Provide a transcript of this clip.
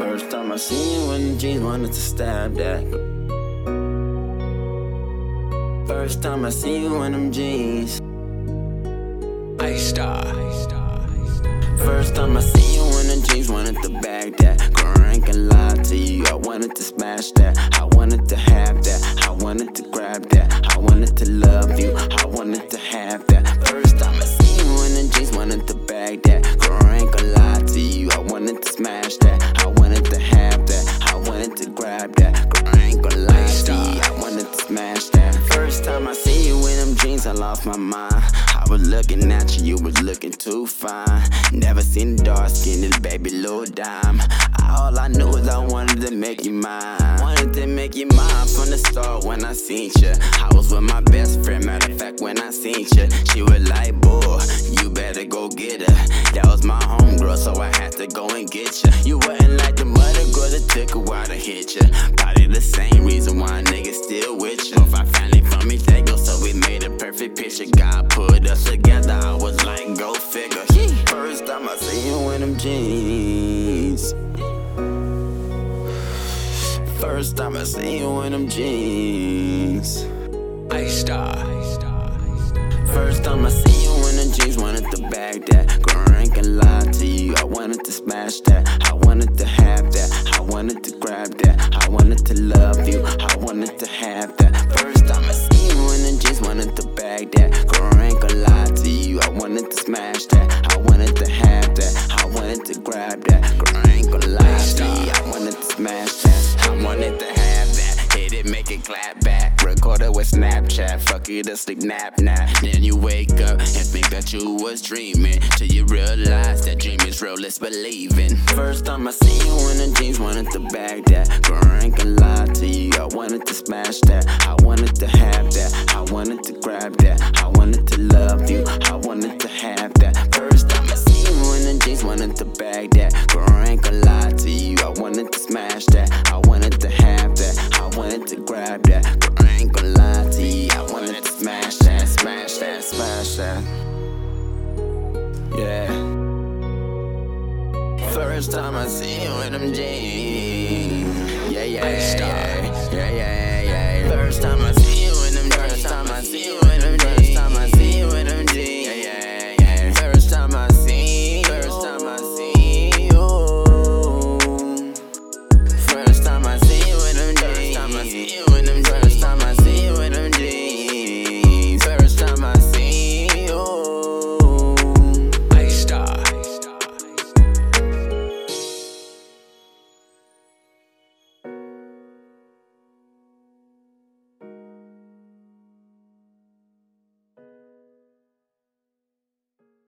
First time I seen you in the jeans, wanted to stab that. First time I see you in them jeans. I Star. First time I see you in the jeans, wanted to bag that. Girl, I ain't gonna lie to you, I wanted to smash that. I wanted to have that, I wanted to grab that. I wanted to love you, I wanted to have that. First time I see you in the jeans, wanted to bag that. Jeans, I lost my mind. I was looking at you, you was looking too fine. Never seen a dark skinned baby little dime. All I knew is I wanted to make you mine. Wanted to make you mine from the start when I seen you. I was with my best friend, matter of fact, when I seen you, she was like, boy, you better go get her. That was my homegirl, so I had to go and get you. You wasn't like the mother girl that took a while to hit you. Probably the same reason why a nigga still jeans. First time I see you in them jeans. Ice Star. First time I see you in the jeans, wanted to bag that. Girl, I ain't gonna lie to you, I wanted to smash that. Clap back. Record it with Snapchat, fuck it, a sleep nap nap. Then you wake up and think that you was dreaming. Till you realize that dream is real, let's believe in. First time I see you in the jeans, wanted to bag that. Girl, I ain't gonna lie to you, I wanted to smash that. I wanted to have that, I wanted to grab that. I wanted to love you, I wanted to have that. First time I see you in the jeans, wanted to bag that. First time I see you in them jeans. Yeah, yeah, yeah, yeah, yeah,